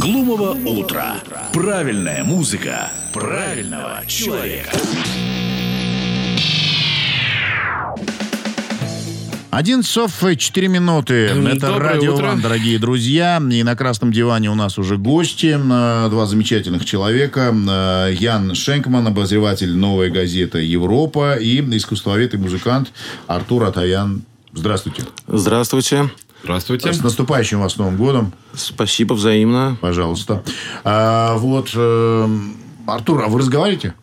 Глумого утра. Правильная музыка правильного человека. 11 часов 4 минуты. Это Доброе Радио утро. Ван, дорогие друзья. И на красном диване у нас уже гости. э, Два замечательных человека. Э, Ян Шенкман, обозреватель «Новая газета Европа» и искусствовед и музыкант Артур Атаян. Здравствуйте. Здравствуйте. Здравствуйте. С наступающим вас Новым годом. Спасибо взаимно. Пожалуйста. А, вот, э, Артур, а вы разговариваете?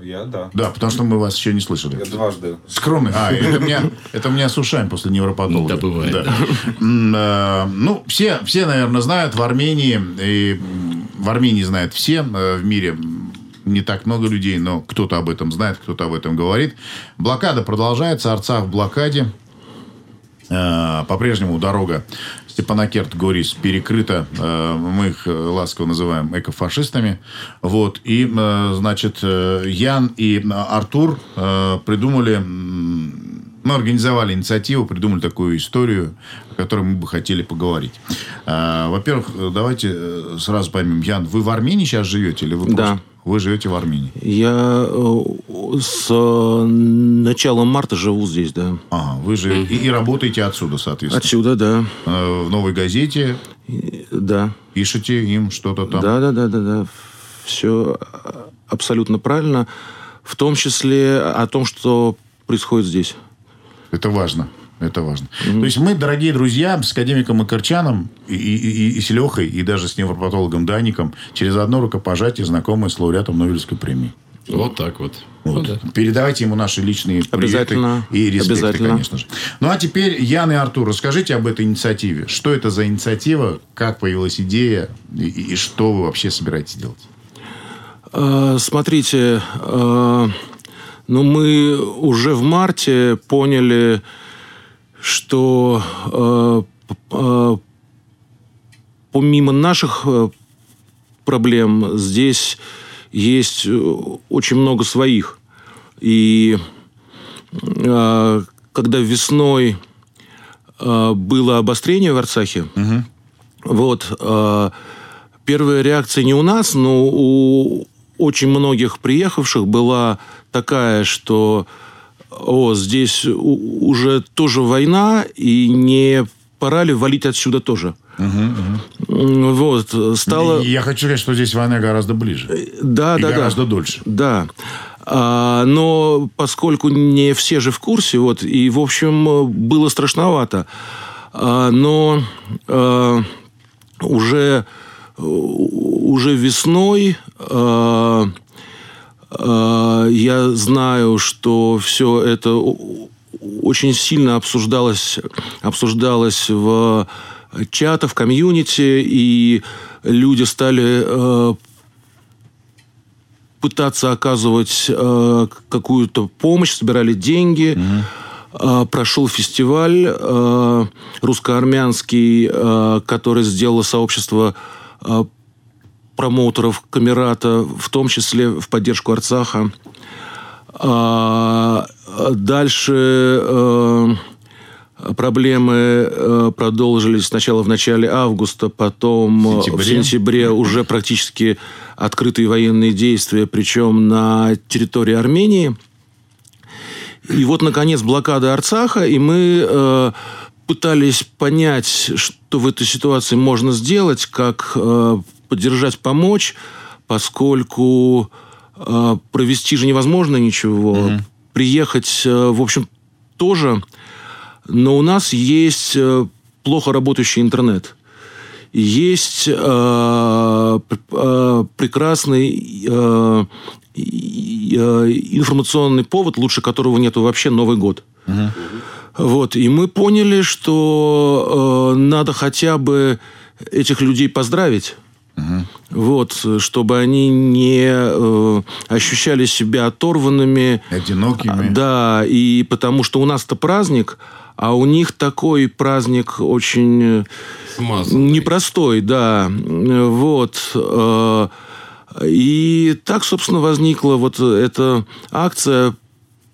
Я, да. Да, потому что мы вас еще не слышали. Я дважды. Скромный. А, это у меня, это у меня с ушами после невропатолога. Да, бывает, да. Э, Ну, все, все, наверное, знают в Армении, и в Армении знают все э, в мире. Не так много людей, но кто-то об этом знает, кто-то об этом говорит. Блокада продолжается, Арцах в блокаде. Э, По-прежнему дорога Степанакерт-Горис перекрыта. Э, Мы их э, ласково называем экофашистами. Вот. И, значит, Ян и Артур придумали... Мы организовали инициативу, придумали такую историю, о которой мы бы хотели поговорить. Во-первых, давайте сразу поймем. Ян, вы в Армении сейчас живете или вы Да. Вы живете в Армении. Я э, с э, начала марта живу здесь, да. Ага, вы же и, и работаете отсюда, соответственно. Отсюда, да. Э, В новой газете И- Да. пишете им что-то там. Да, да, да, да, да. Все абсолютно правильно. В том числе о том, что происходит здесь. Это важно. Это важно. То есть мы, дорогие друзья, с академиком Макарчаном и, и, и- с Лехой, и даже с невропатологом Даником через одно рукопожатие знакомы с лауреатом Нобелевской премии. Вот так вот. Вот. Ну да. Передавайте ему наши личные Обязательно. и респекты, Обязательно. конечно же. Ну, а теперь, Ян и Артур, расскажите об этой инициативе. Что это за инициатива, как появилась идея, и, и- и что вы вообще собираетесь делать? Э, Смотрите, э, ну мы уже в марте поняли, что э, э, помимо наших э, проблем здесь есть очень много своих. И когда весной было обострение в Арцахе, вот, э, первая реакция не у нас, но у очень многих приехавших была такая, что о, здесь уже тоже война, и не пора ли валить отсюда тоже. М, Вот, стало... Я хочу сказать, что здесь война гораздо ближе. Да, и да, гораздо да. дольше. Да. А, но поскольку не все же в курсе, вот, и, в общем, э, было страшновато. А, но э, уже, э, уже весной э, э, я знаю, что все это очень сильно обсуждалось, обсуждалось в чатах, в комьюнити, и люди стали э, пытаться оказывать э, какую-то помощь, собирали деньги. Э, прошел фестиваль э, русско-армянский, э, который сделало сообщество э, промоутеров Камерата, в том числе в поддержку Арцаха. А, Дальше э, проблемы э, продолжились сначала в начале августа, потом э, в сентябре. сентябре уже практически открытые военные действия, причем на территории Армении. И вот, наконец, блокада Арцаха, и мы э, пытались понять, что в этой ситуации можно сделать, как э, поддержать, помочь, поскольку э, провести же невозможно ничего, приехать, э, в общем, тоже, но у нас есть э, плохо работающий интернет. Есть э, э, прекрасный э, э, информационный повод, лучше которого нету вообще Новый год. Вот, и мы поняли, что э, надо хотя бы этих людей поздравить. Вот, чтобы они не э, ощущали себя оторванными. Одинокими. Да, и потому что у нас-то праздник, а у них такой праздник очень э, Смазанный. непростой, да. Вот. э, И так, собственно, возникла вот эта акция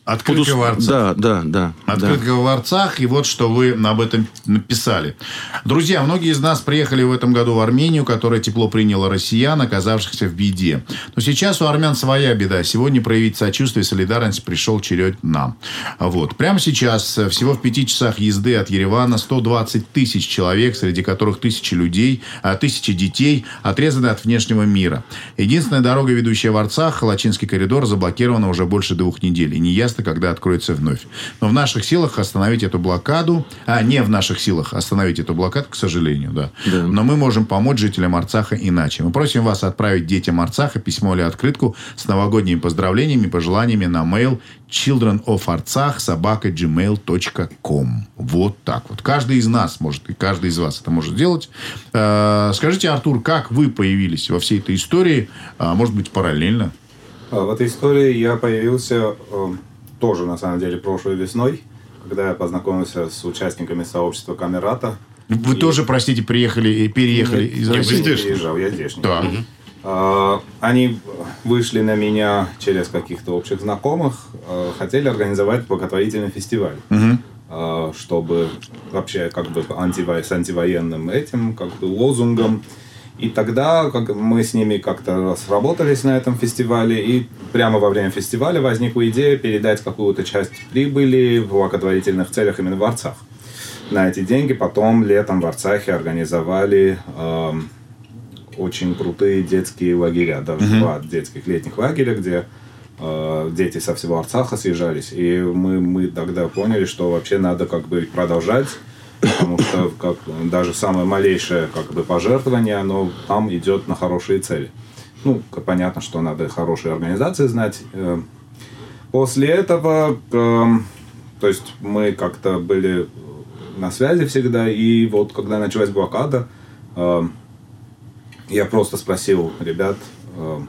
Открытка в Арцах. Да, да, да. Открытка в Арцах, и вот что вы об этом написали. Друзья, многие из нас приехали в этом году в Армению, которая тепло приняла россиян, оказавшихся в беде. Но сейчас у армян своя беда. Сегодня проявить сочувствие и солидарность пришел черед нам. Вот. Прямо сейчас, э, всего в пяти часах езды от Еревана, 120 тысяч человек, среди которых тысячи людей, а тысячи детей, отрезаны от внешнего мира. Единственная дорога, ведущая в Арцах, Лачинский коридор, заблокирована уже больше двух недель. И неясно, когда откроется вновь. Но в наших силах остановить эту блокаду, а не в наших силах остановить эту блокаду, к сожалению, да. Да. Но мы можем помочь жителям Арцаха иначе. Мы просим вас отправить детям Арцаха письмо или открытку с новогодними поздравлениями, пожеланиями на mail childrenofartsach собака gmail.com. Вот так вот. Каждый из нас может, и каждый из вас это может сделать. Э, Скажите, Артур, как вы появились во всей этой истории? А, Может быть, параллельно? А, В этой истории я появился э, тоже, на самом деле, прошлой весной, когда я познакомился с участниками сообщества Камерата. Вы И- тоже, простите, приехали и переехали Нет, из я России? здешний. приезжал, я здешний. Да. А, Они вышли на меня через каких-то общих знакомых, э, хотели организовать благотворительный фестиваль, А, чтобы вообще как бы антива- с антивоенным этим, как бы лозунгом. И тогда как мы с ними как-то сработались на этом фестивале, и прямо во время фестиваля возникла идея передать какую-то часть прибыли в благотворительных целях именно в Арцах. На эти деньги потом летом в Арцахе организовали эм, очень крутые детские лагеря, даже два детских летних лагеря, где э, дети со всего Арцаха съезжались. И мы, мы тогда поняли, что вообще надо как бы продолжать, потому что как, даже самое малейшее как бы пожертвование, оно там идет на хорошие цели. Ну, понятно, что надо хорошие организации знать. Э, После этого, эм, то есть мы как-то были на связи всегда, и вот когда началась блокада, эм, я просто спросил ребят, эм,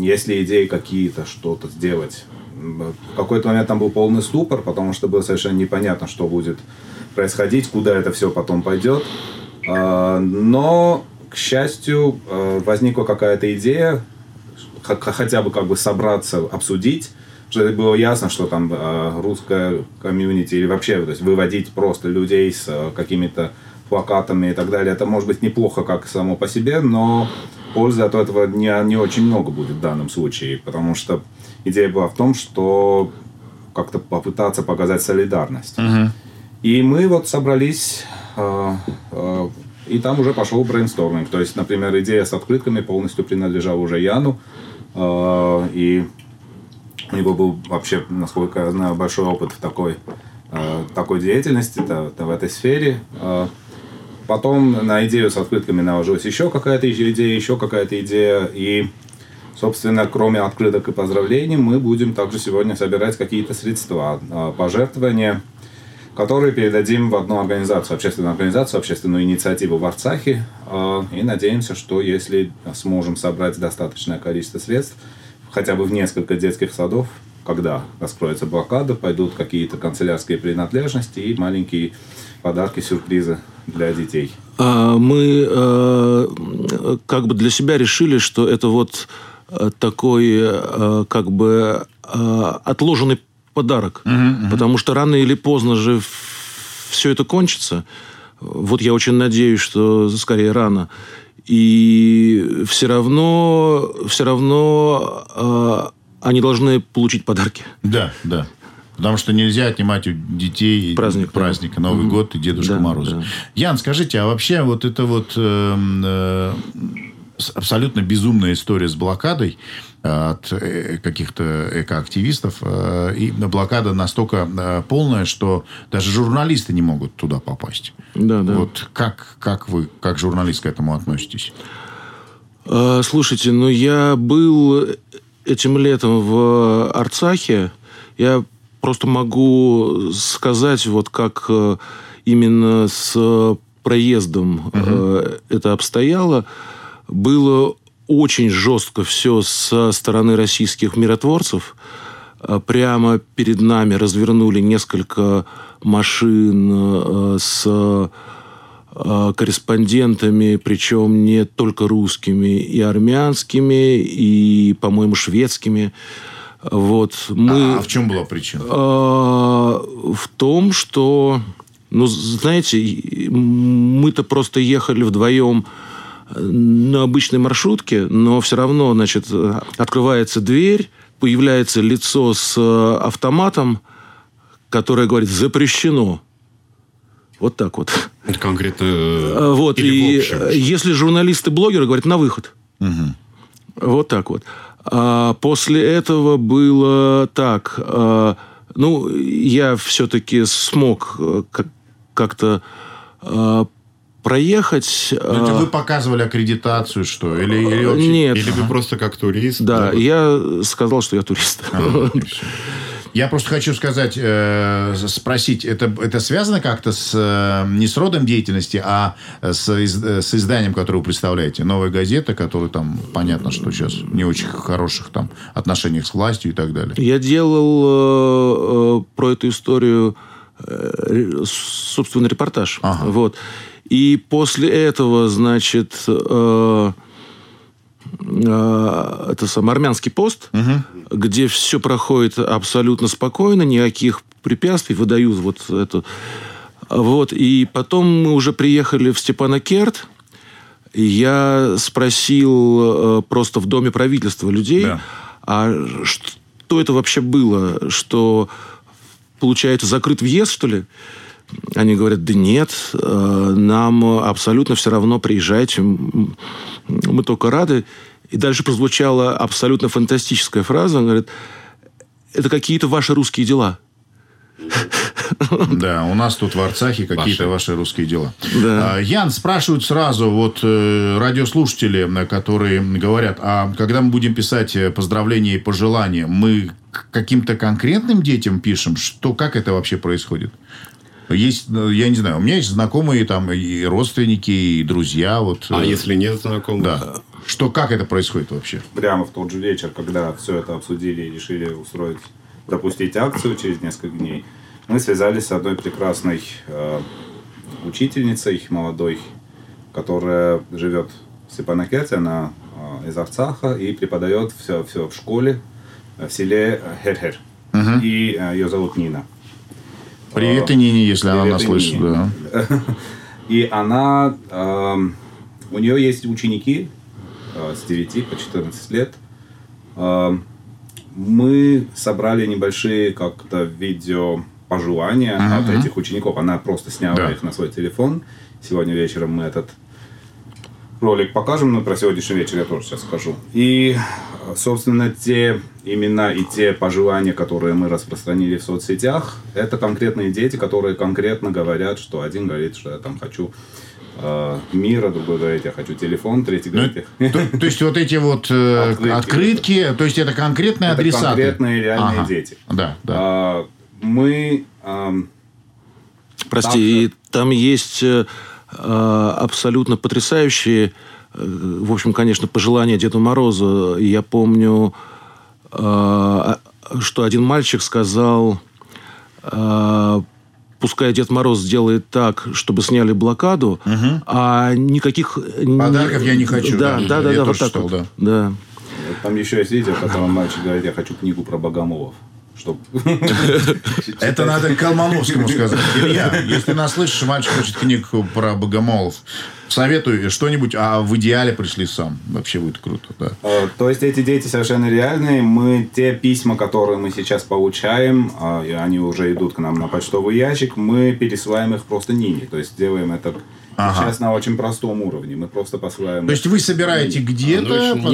есть ли идеи какие-то что-то сделать. В какой-то момент там был полный ступор, потому что было совершенно непонятно, что будет происходить, куда это все потом пойдет. А, Но, к счастью, э, возникла какая-то идея, хотя бы как бы собраться, обсудить, что было ясно, что там э, русская комьюнити или вообще то есть выводить просто людей с какими-то плакатами и так далее, это может быть неплохо как само по себе, но пользы от этого не, не очень много будет в данном случае, потому что идея была в том, что как-то попытаться показать солидарность. И мы вот собрались, э, э, и там уже пошел брейнсторминг. То есть, например, идея с открытками полностью принадлежала уже Яну. э, И у него был вообще, насколько я знаю, большой опыт в такой, такой деятельности, это в этой сфере. Потом на идею с открытками наложилась еще какая-то идея, еще какая-то идея. И, собственно, кроме открыток и поздравлений, мы будем также сегодня собирать какие-то средства, пожертвования, которые передадим в одну организацию, общественную организацию, общественную инициативу в Арцахе. Э, И надеемся, что если сможем собрать достаточное количество средств, хотя бы в несколько детских садов, когда раскроется блокада, пойдут какие-то канцелярские принадлежности и маленькие подарки, сюрпризы для детей. А, Мы э, как бы для себя решили, что это вот э, такой э, как бы отложенный подарок. Потому что рано или поздно же все это кончится. Вот я очень надеюсь, что скорее рано. И все равно, все равно э, они должны получить подарки. Да, да. Потому что нельзя отнимать у детей Праздник, да. праздник Новый год и Дедушка Да, Мороз. да. Ян, скажите, а вообще вот это вот эм, э, с- абсолютно безумная история с блокадой э, от э, каких-то экоактивистов. э, И блокада настолько полная, что даже журналисты не могут туда попасть. Да, да. Вот как, как вы, как журналист к этому относитесь? Слушайте, ну я был этим летом в Арцахе. Я просто могу сказать, вот как именно с проездом э, это обстояло. Было очень жестко все со стороны российских миротворцев. А Прямо перед нами развернули несколько машин э, с э, корреспондентами, причем не только русскими, и армянскими, и, по-моему, шведскими. Вот, мы... А в чем была причина? А, в том, что, ну, знаете, мы-то просто ехали вдвоем на обычной маршрутке, но все равно, значит, открывается дверь, появляется лицо с э, автоматом, которое говорит «запрещено». Вот так вот. Это Конкретно... А, э, Вот, или и в общем? если журналисты, блогеры говорят «на выход». Вот так вот. А после этого было так. а, ну, я все-таки смог э, как- как-то а, проехать. Ну, это а, вы показывали аккредитацию, что? Или, или вообще- Нет. Или вы просто как турист? Да, я сказал, что я турист. Всё. Я просто хочу сказать, э, спросить, это, это связано как-то с, э, не с родом деятельности, а с, из- с изданием, которое вы представляете? Новая газета, которая там, понятно, что сейчас не очень хороших там отношениях с властью и так далее. Я делал э, э, про эту историю э, собственный репортаж. Ага. Вот. И после этого, значит, э, э, это сам армянский пост, где все проходит абсолютно спокойно, никаких препятствий, выдают вот это. Вот. И потом мы уже приехали в Степанакерт, я спросил э, просто в Доме правительства людей, Да. а что это вообще было? Что, получается, закрыт въезд, что ли? Они говорят, да нет, э, нам абсолютно все равно, приезжайте, мы только рады. И дальше прозвучала абсолютно фантастическая фраза. Он говорит, это какие-то ваши русские дела. Да, у нас тут в Арцахе какие-то ваши русские дела. Да. А, Ян, спрашивают сразу, вот э, радиослушатели, которые говорят, а когда мы будем писать э, поздравления и пожелания, мы каким-то конкретным детям пишем? Что, как это вообще происходит? Есть, ну, я не знаю, у меня есть знакомые там и родственники, и друзья. Вот, А э, если нет знакомых? Да. Что, как это происходит вообще? Прямо в тот же вечер, когда все это обсудили и решили устроить, запустить акцию через несколько дней, мы связались с одной прекрасной э, учительницей молодой, которая живет в Степанакерте, она э, из Арцаха и преподает все, все в школе э, в селе Херхер. И э, ее зовут Нина. Привет, и Нине, если она привет, нас и слышит. Да. И она, эм, у нее есть ученики э, с 9 по 14 лет. Эм, мы собрали небольшие как-то видео пожелания от этих учеников. Она просто сняла Да. их на свой телефон. Сегодня вечером мы этот ролик покажем, но про сегодняшний вечер я тоже сейчас скажу. И, собственно, те имена и те пожелания, которые мы распространили в соцсетях, это конкретные дети, которые конкретно говорят, что один говорит, что я там хочу э, мира, другой говорит, я хочу телефон, третий Ну, говорит, я- то, то есть вот эти вот э, Открытки. открытки, то есть это конкретные Это адресаты? конкретные реальные дети. Да, да. А, мы Прости, и там есть э, абсолютно потрясающие, э, в общем, конечно, пожелания Деду Морозу. Я помню, э, что один мальчик сказал, э, пускай Дед Мороз сделает так, чтобы сняли блокаду, а никаких... Подарков я не хочу, Да, да. да, да, да, вот так читал, вот. да. Да. там еще есть видео, котором мальчик говорит, я хочу книгу про богомолов. Чтоб... Это надо Колмановскому сказать. Илья, если нас слышишь, мальчик хочет книгу про богомолов. Советую что-нибудь, а в идеале пришли сам. Вообще будет круто, да. Э, То есть эти дети совершенно реальные. Мы те письма, которые мы сейчас получаем, а, и они уже идут к нам на почтовый ящик, мы пересылаем их просто Нине. То есть делаем это Ага. сейчас на очень простом уровне. Мы просто посылаем. То есть вы собираете где-то, ну, потом...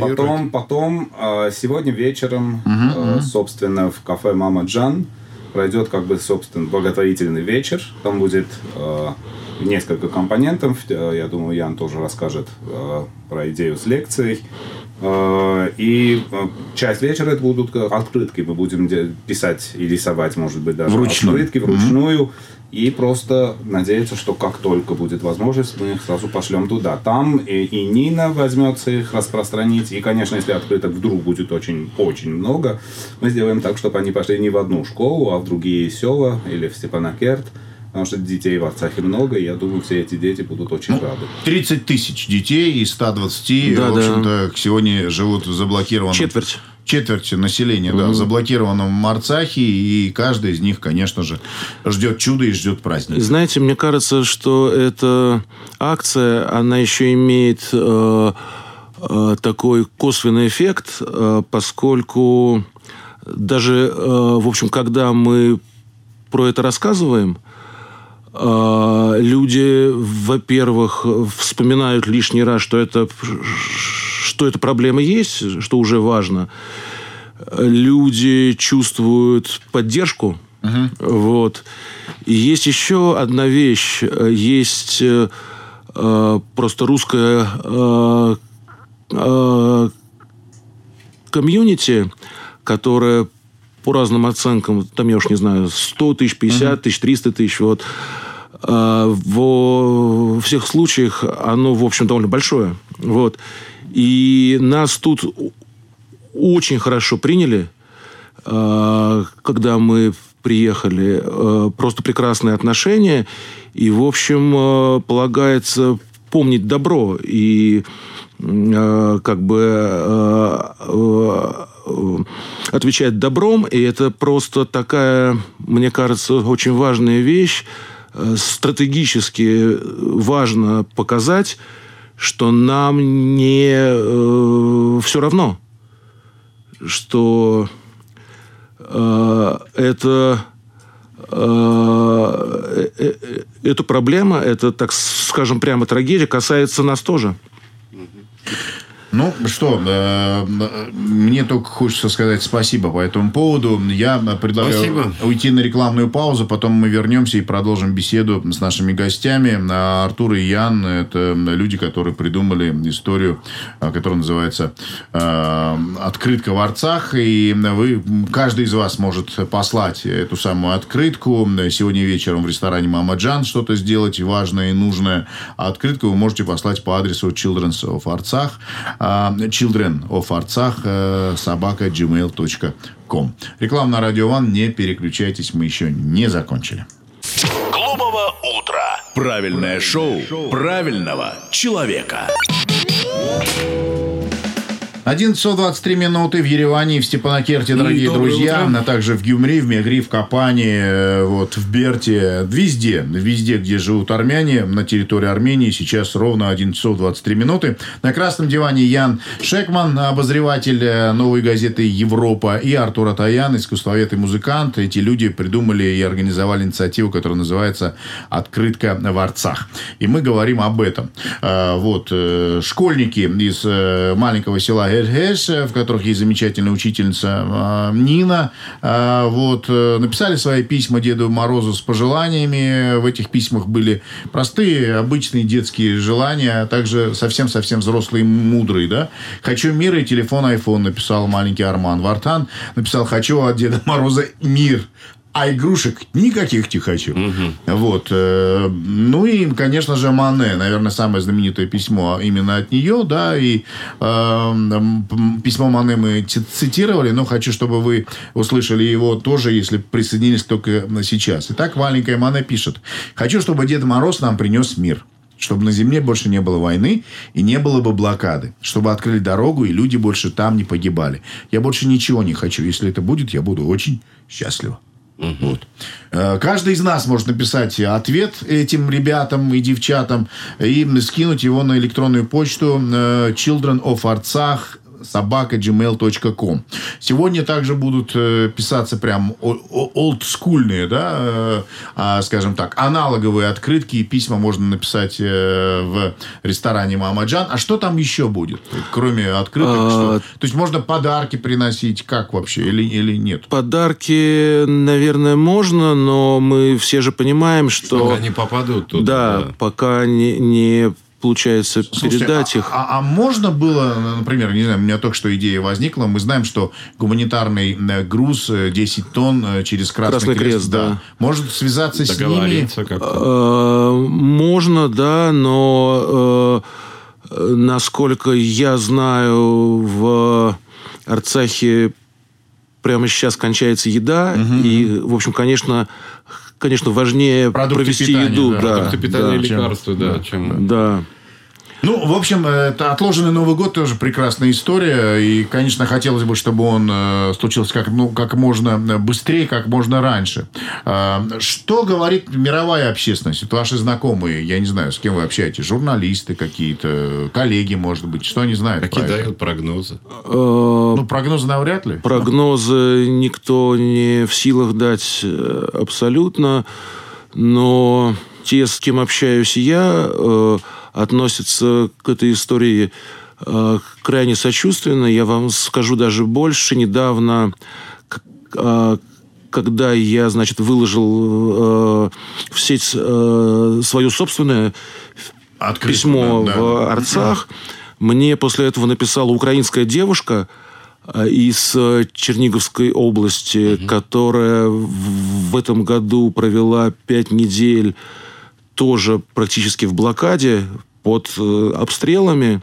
Потом, потом э, сегодня вечером, э, собственно, в кафе Мама Джан пройдет как бы, собственно, благотворительный вечер. Там будет э, несколько компонентов. Э, Я думаю, Ян тоже расскажет э, про идею с лекцией. Э, И э, часть вечера это будут открытки. Мы будем де- писать и рисовать, может быть, даже Вручную. открытки вручную. И просто надеяться, что как только будет возможность, мы их сразу пошлем туда. Там и, и Нина возьмется их распространить. И, конечно, если открыток вдруг будет очень-очень много, мы сделаем так, чтобы они пошли не в одну школу, а в другие села или в Степанакерт. Потому что детей в Арцахе много, и я думаю, все эти дети будут очень рады. 30 тысяч детей из 120, Да, в общем-то, сегодня живут в заблокированном... Четверть. четверть населения, да, заблокировано в Арцахе, и каждый из них, конечно же, ждет чуда и ждет праздника. Знаете, мне кажется, что эта акция, она еще имеет э, э, такой косвенный эффект, э, поскольку даже, э, в общем, когда мы про это рассказываем, люди, во-первых, вспоминают лишний раз, что это, что эта проблема есть, что уже важно. Люди чувствуют поддержку. Вот. И есть еще одна вещь. Есть э, э, просто русская э, э, комьюнити, которая по разным оценкам, там я уж не знаю, 100 тысяч, 50 тысяч, 300 тысяч, вот, а, во всех случаях оно, в общем, довольно большое. Вот. И нас тут очень хорошо приняли, а, когда мы приехали. А, Просто прекрасные отношения. И, в общем, а, полагается помнить добро и а, как бы а, а, отвечать добром. И это просто такая, мне кажется, очень важная вещь. Э, Стратегически важно показать, что нам не все равно, что э, это э, э, э, эта проблема, это, так скажем, прямо трагедия, касается нас тоже. Ну, что, э, мне только хочется сказать спасибо по этому поводу. Я предлагаю Спасибо. уйти на рекламную паузу, потом мы вернемся и продолжим беседу с нашими гостями. А Артур и Ян – это люди, которые придумали историю, э, которая называется э, «Открытка в Арцах». И вы, каждый из вас может послать эту самую открытку. Сегодня вечером в ресторане «Мама Джан» что-то сделать важное и нужное. А открытку вы можете послать по адресу Children's of Artsakh, а, Children of Artsakh, э, собака gmail.com. Реклама на Радио Ван. Не переключайтесь, мы еще не закончили. Глумово утро. Правильное шоу правильного человека. 11 часов 23 минуты в Ереване и в Степанакерте, дорогие друзья. утро. А также в Гюмри, в Мегри, в Капане, э, вот, в Берте. Везде, везде, где живут армяне, на территории Армении. Сейчас ровно 11 часов 23 минуты. На красном диване Ян Шекман, обозреватель э, новой газеты «Европа», и Артур Атаян, искусствовед и музыкант. Эти люди придумали и организовали инициативу, которая называется «Открытка в Арцах». И мы говорим об этом. Э, Вот, школьники из маленького села Эльгеш, в которых есть замечательная учительница э, Нина, э, вот, э, написали свои письма Деду Морозу с пожеланиями. В этих письмах были простые, обычные детские желания, а также совсем-совсем взрослые и мудрые, да. «Хочу мира» и телефон iPhone написал маленький Арман. Вартан написал «Хочу от Деда Мороза мир». А игрушек никаких не хочу. Вот. э, Ну и, конечно же, Мане. Наверное, самое знаменитое письмо именно от нее, да. И э, письмо Мане мы цитировали, но хочу, чтобы вы услышали его тоже, если присоединились только сейчас. Итак, маленькая Мане пишет. Хочу, чтобы Дед Мороз нам принес мир. Чтобы на земле больше не было войны и не было бы блокады. Чтобы открыли дорогу, и люди больше там не погибали. Я больше ничего не хочу. Если это будет, я буду очень счастлива. Вот. Э, Каждый из нас может написать ответ этим ребятам и девчатам и скинуть его на электронную почту э, children of Artsakh собака gmail.com. Сегодня также будут э, писаться прям олдскульные, да, э, а, скажем так, аналоговые открытки и письма можно написать э, в ресторане Мама Джан. А что там еще будет, кроме открыток? А, что? То есть можно подарки приносить, как вообще, или, или нет? Подарки, наверное, можно, но мы все же понимаем, что... Пока не попадут туда. да, пока не, не получается Слушайте, передать а, их. А, а можно было, например, не знаю, у меня только что идея возникла, мы знаем, что гуманитарный э, груз э, 10 тонн э, через Красный, Красный Крест, да. Может связаться с ними. Договориться как-то. Э, Можно, да, но э, э, насколько я знаю, в Арцахе прямо сейчас кончается еда, и, в общем, конечно, конечно, важнее Продукты провести питания, еду, да. да, Продукты питания и да, лекарства, да, чем... да. Ну, в общем, это отложенный Новый год тоже прекрасная история. И, конечно, хотелось бы, чтобы он э, случился как, ну, как можно быстрее, как можно раньше. А, что говорит мировая общественность? Это ваши знакомые, я не знаю, с кем вы общаетесь, журналисты какие-то, коллеги, может быть, что они знают? Какие дают прогнозы? Э, Ну, прогнозы навряд ли. Прогнозы никто не в силах дать э, абсолютно, но те, с кем общаюсь я, э, относятся к этой истории э, крайне сочувственно. Я вам скажу даже больше. Недавно, э, когда я, значит, выложил э, в сеть э, свое собственное Открыто, письмо да, да. в Арцах. Мне после этого написала украинская девушка из Черниговской области, которая в в этом году провела пять недель тоже практически в блокаде под э, обстрелами.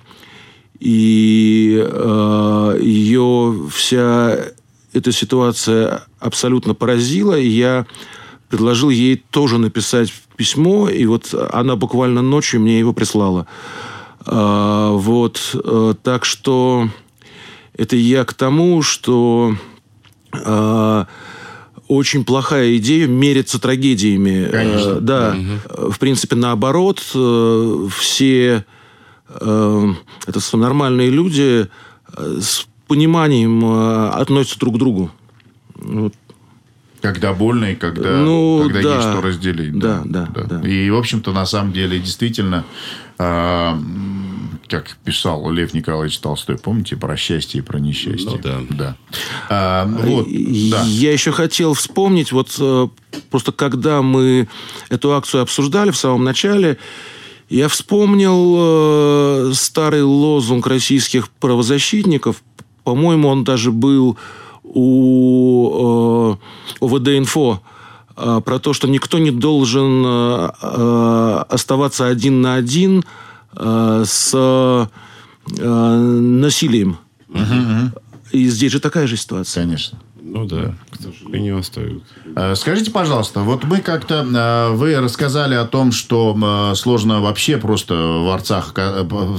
И э, ее вся эта ситуация абсолютно поразила. И я предложил ей тоже написать письмо. И вот она буквально ночью мне его прислала. А, вот. э, Так что это я к тому, что а, очень плохая идея мериться трагедиями. Конечно. Э, Да. Э, В принципе, наоборот, э, все э, это нормальные люди э, с пониманием э, относятся друг к другу. Вот. Когда больно и когда, Ну, когда да. есть что разделить. Да, да, да. И, в общем-то, на самом деле, действительно, м, как писал Лев Николаевич Толстой, помните, про счастье и про несчастье? Ну, да. да. А, вот, да. Я еще хотел вспомнить, вот э, просто когда мы эту акцию обсуждали в самом начале, я вспомнил э, старый лозунг российских правозащитников. По-моему, он даже был у ОВД-инфо э, про то, что никто не должен оставаться один на один э, с э, насилием. И здесь же такая же ситуация. Конечно. Ну да, к сожалению, остаются. Э, Скажите, пожалуйста, вот мы как-то, э, вы рассказали о том, что сложно вообще просто в Арцах,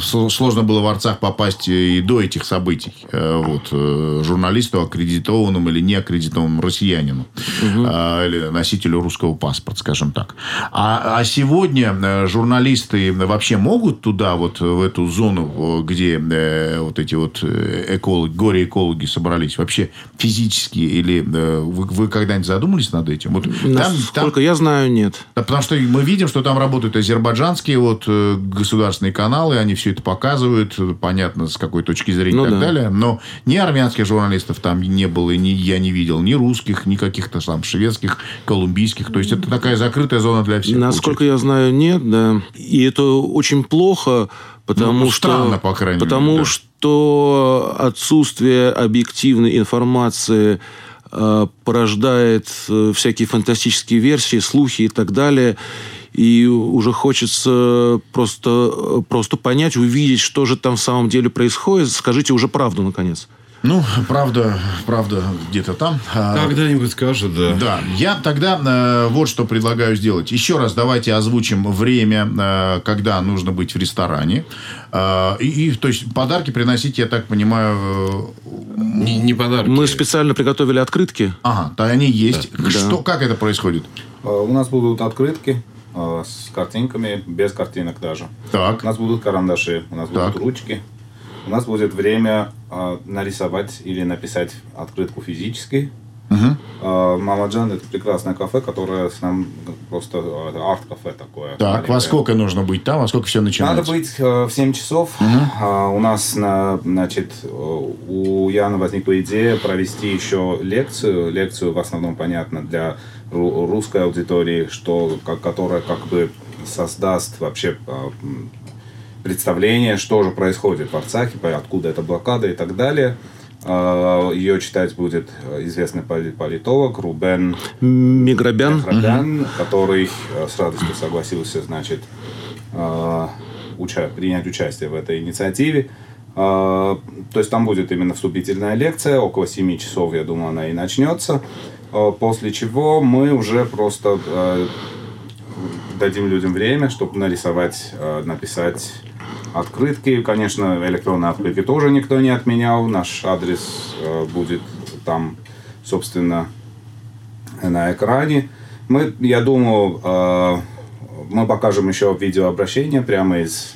сложно было в Арцах попасть и до этих событий. Э, Вот, э, журналисту, аккредитованному или не аккредитованному россиянину. Э, Или носителю русского паспорта, скажем так. А, а сегодня э, журналисты вообще могут туда, вот в эту зону, где вот эти вот экологи, горе-экологи собрались, вообще физически или э, вы, вы когда-нибудь задумались над этим? Вот там, Насколько там- я знаю, нет. да, потому что мы видим, что там работают азербайджанские вот э, государственные каналы, они все это показывают, понятно, с какой точки зрения Ну и так да. далее. Но ни армянских журналистов там не было, ни, я не видел, ни русских, ни каких-то там шведских, колумбийских. То есть это такая закрытая зона для всех. Насколько я знаю, нет, да. И это очень плохо, потому Ну, что... странно, по крайней мере, Потому да. что отсутствие объективной информации э, порождает э, всякие фантастические версии, слухи и так далее. И уже хочется просто, э, просто понять, увидеть, что же там в самом деле происходит. Скажите уже правду, наконец. Ну, правда, правда, где-то там. А, Когда-нибудь скажут, да. Да, я тогда э, вот что предлагаю сделать. Еще раз давайте озвучим время, э, когда нужно быть в ресторане. Э, и, и, то есть подарки приносить, я так понимаю... э, Не, не подарки. Мы специально приготовили открытки. ага, то они есть. Что, как это происходит? Э, У нас будут открытки э, с картинками, без картинок даже. Так. У нас будут карандаши, у нас Так. будут ручки. У нас будет время э, нарисовать или написать открытку физически. Э, Мамаджан это прекрасное кафе, которое с нам просто э, это арт-кафе такое. Так, маленькое. во сколько нужно быть там, во сколько все начинается? Надо быть э, в 7 часов. А, у нас, на, значит, э, у Яна возникла идея провести еще лекцию. Лекцию в основном, понятно, для ру- русской аудитории, что, которая как бы создаст вообще э, представление, что же происходит в Арцахе, откуда эта блокада и так далее. А, Ее читать будет э, известный поли- политолог Рубен Миграбян. Храбян, который э, с радостью согласился, значит, э, уча- принять участие в этой инициативе. Э, То есть там будет именно вступительная лекция, около 7 часов, я думаю, она и начнется. Э, После чего мы уже просто дадим людям время, чтобы нарисовать, написать открытки, конечно, электронные открытки тоже никто не отменял. Наш адрес э, будет там, собственно, на экране. Мы, я думаю, э, мы покажем еще видеообращение прямо из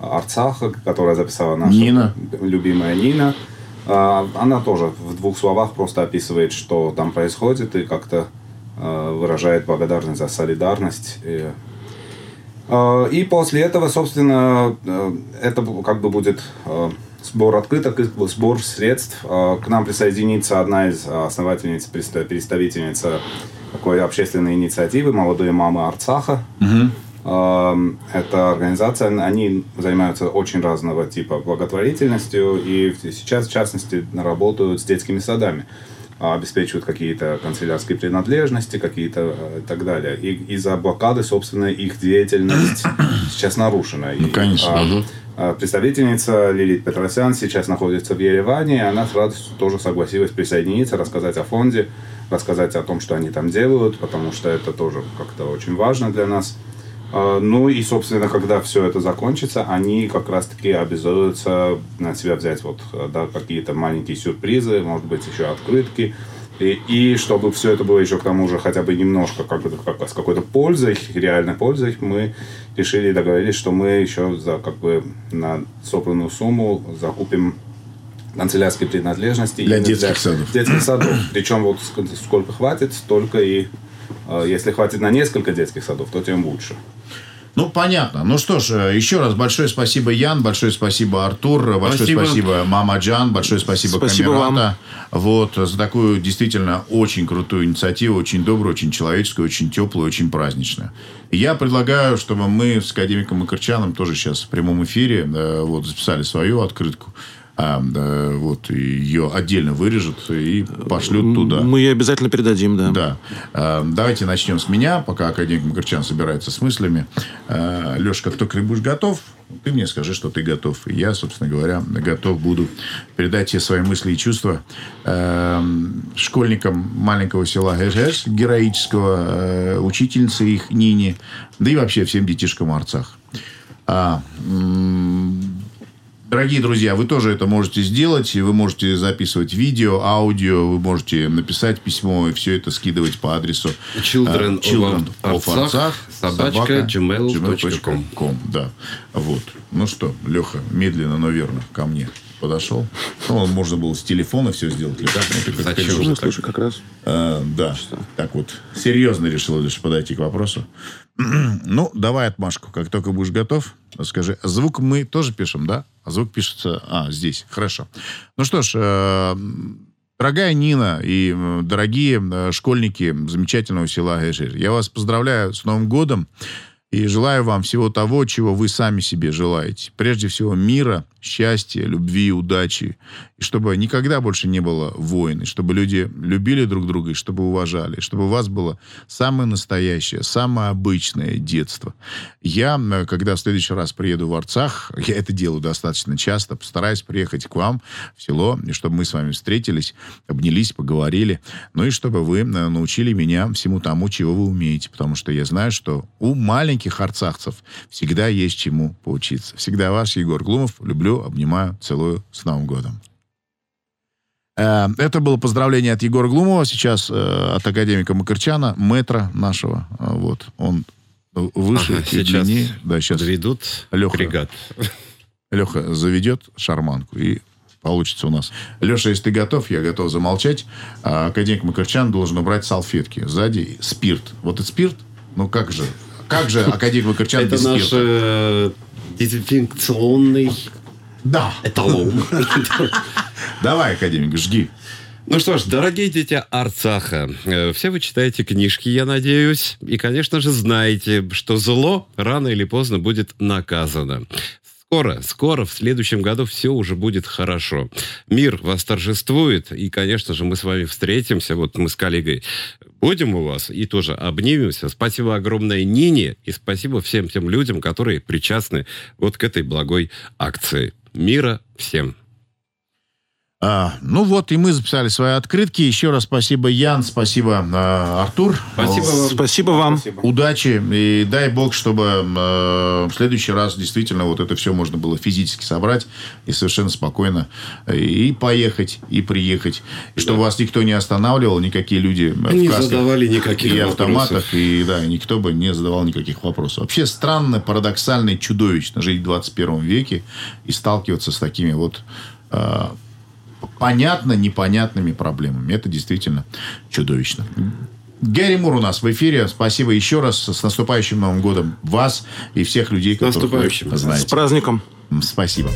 Арцаха, которое записала наша Нина. любимая Нина. Э, Она тоже в двух словах просто описывает, что там происходит, и как-то выражает благодарность за солидарность. И, и после этого, собственно, э, это как бы будет э, сбор открыток, сбор средств. Э, К нам присоединится одна из основательниц, представ- представительница такой общественной инициативы «Молодые мамы Арцаха». Эм, Это организация, они занимаются очень разного типа благотворительностью и сейчас, в частности, работают с детскими садами обеспечивают какие-то канцелярские принадлежности, какие-то э, и так далее. И из-за блокады, собственно, их деятельность сейчас нарушена. И, конечно. а, а, Представительница Лилит Петросян сейчас находится в Ереване, и она с радостью тоже согласилась присоединиться, рассказать о фонде, рассказать о том, что они там делают, потому что это тоже как-то очень важно для нас. А, Ну и, собственно, когда все это закончится, они как раз-таки обязуются на себя взять вот э, да, какие-то маленькие сюрпризы, может быть, еще открытки. И, и чтобы все это было еще к тому же хотя бы немножко как бы, как, с какой-то пользой, реальной пользой, мы решили договорились, что мы еще за как бы на собранную сумму закупим канцелярские принадлежности Для детских садов. детских садов. Причем вот ск- сколько хватит, столько и если хватит на несколько детских садов, то тем лучше. Ну, понятно. Ну что ж, э, еще раз большое спасибо, Ян, большое спасибо, Артур, большое Спасибо. спасибо, Мама Джан, большое спасибо, Спасибо Камерата. Вот, за такую действительно очень крутую инициативу, очень добрую, очень человеческую, очень теплую, очень праздничную. Я предлагаю, чтобы мы с академиком Макарчаном тоже сейчас в прямом эфире э, вот, записали свою открытку. А, да, вот, ее отдельно вырежут и пошлют туда. Мы ее обязательно передадим, да. Да. Э, Давайте начнем с меня, пока академик Макарчан собирается с мыслями. Леша, как только ты будешь готов, ты мне скажи, что ты готов. И я, собственно говоря, готов буду передать тебе свои мысли и чувства э, школьникам маленького села ГЖС, героического, э, учительнице их Нине, да и вообще всем детишкам Арцах. А, м, Дорогие друзья, вы тоже это можете сделать. И Вы можете записывать видео, аудио, вы можете написать письмо и все это скидывать по адресу Children э, children of Artsakh, собачка, gmail.com. Да. Вот. Ну что, Леха, медленно, но верно ко мне подошел. Ну, можно было с телефона все сделать. Или как? Ну, ты как Зачем? Ну, слушай, как раз. Э, да. Так вот, серьезно решил лишь подойти к вопросу. ну, давай отмашку. Как только будешь готов, скажи. Звук мы тоже пишем, да? А звук пишется... А, здесь. Хорошо. Ну что ж, э, дорогая Нина и дорогие э, школьники замечательного села Гэжир, я вас поздравляю с Новым годом и желаю вам всего того, чего вы сами себе желаете. Прежде всего мира, счастья, любви, удачи. И чтобы никогда больше не было войн. И чтобы люди любили друг друга, и чтобы уважали. Чтобы у вас было самое настоящее, самое обычное детство. Я, когда в следующий раз приеду в Арцах, я это делаю достаточно часто, постараюсь приехать к вам в село, и чтобы мы с вами встретились, обнялись, поговорили. Ну и чтобы вы э, научили меня всему тому, чего вы умеете. Потому что я знаю, что у маленьких арцахцев всегда есть чему поучиться. Всегда ваш Егор Глумов. Люблю, обнимаю, целую. С Новым годом. Э, Это было поздравление от Егора Глумова, сейчас э, от академика Макарчана, метра нашего. Э, Вот, он выше Ага, и сейчас длиннее. Да, сейчас Доведут Леха. бригад. Леха заведет шарманку и получится у нас. Леша, если ты готов, я готов замолчать. А академик Макарчан должен убрать салфетки. Сзади спирт. Вот это спирт? Ну как же? Как же академик Макарчан Это без наш спирта? э, дезинфекционный Да. эталон. Давай, академик, жги. Ну что ж, дорогие дети Арцаха, э, все вы читаете книжки, я надеюсь, и, конечно же, знаете, что зло рано или поздно будет наказано. Скоро, скоро, в следующем году все уже будет хорошо. Мир восторжествует, и, конечно же, мы с вами встретимся, вот мы с коллегой будем у вас и тоже обнимемся. Спасибо огромное Нине, и спасибо всем тем людям, которые причастны вот к этой благой акции. Мира всем! А, ну вот, и мы записали свои открытки. Еще раз спасибо, Ян, спасибо, э, Артур. Спасибо вам. Спасибо вам. Спасибо. Удачи и дай бог, чтобы э, в следующий раз действительно вот это все можно было физически собрать и совершенно спокойно и поехать, и приехать. И чтобы вас никто не останавливал, никакие люди э, Не в касках задавали никаких и вопросов. автоматах, и да, никто бы не задавал никаких вопросов. Вообще странно, парадоксально и чудовищно жить в 21 веке и сталкиваться с такими вот э, понятно непонятными проблемами. Это действительно чудовищно. Гэри Мур у нас в эфире. Спасибо еще раз. С наступающим Новым годом вас и всех людей, которых вы наступающим. С знаете. праздником. Спасибо.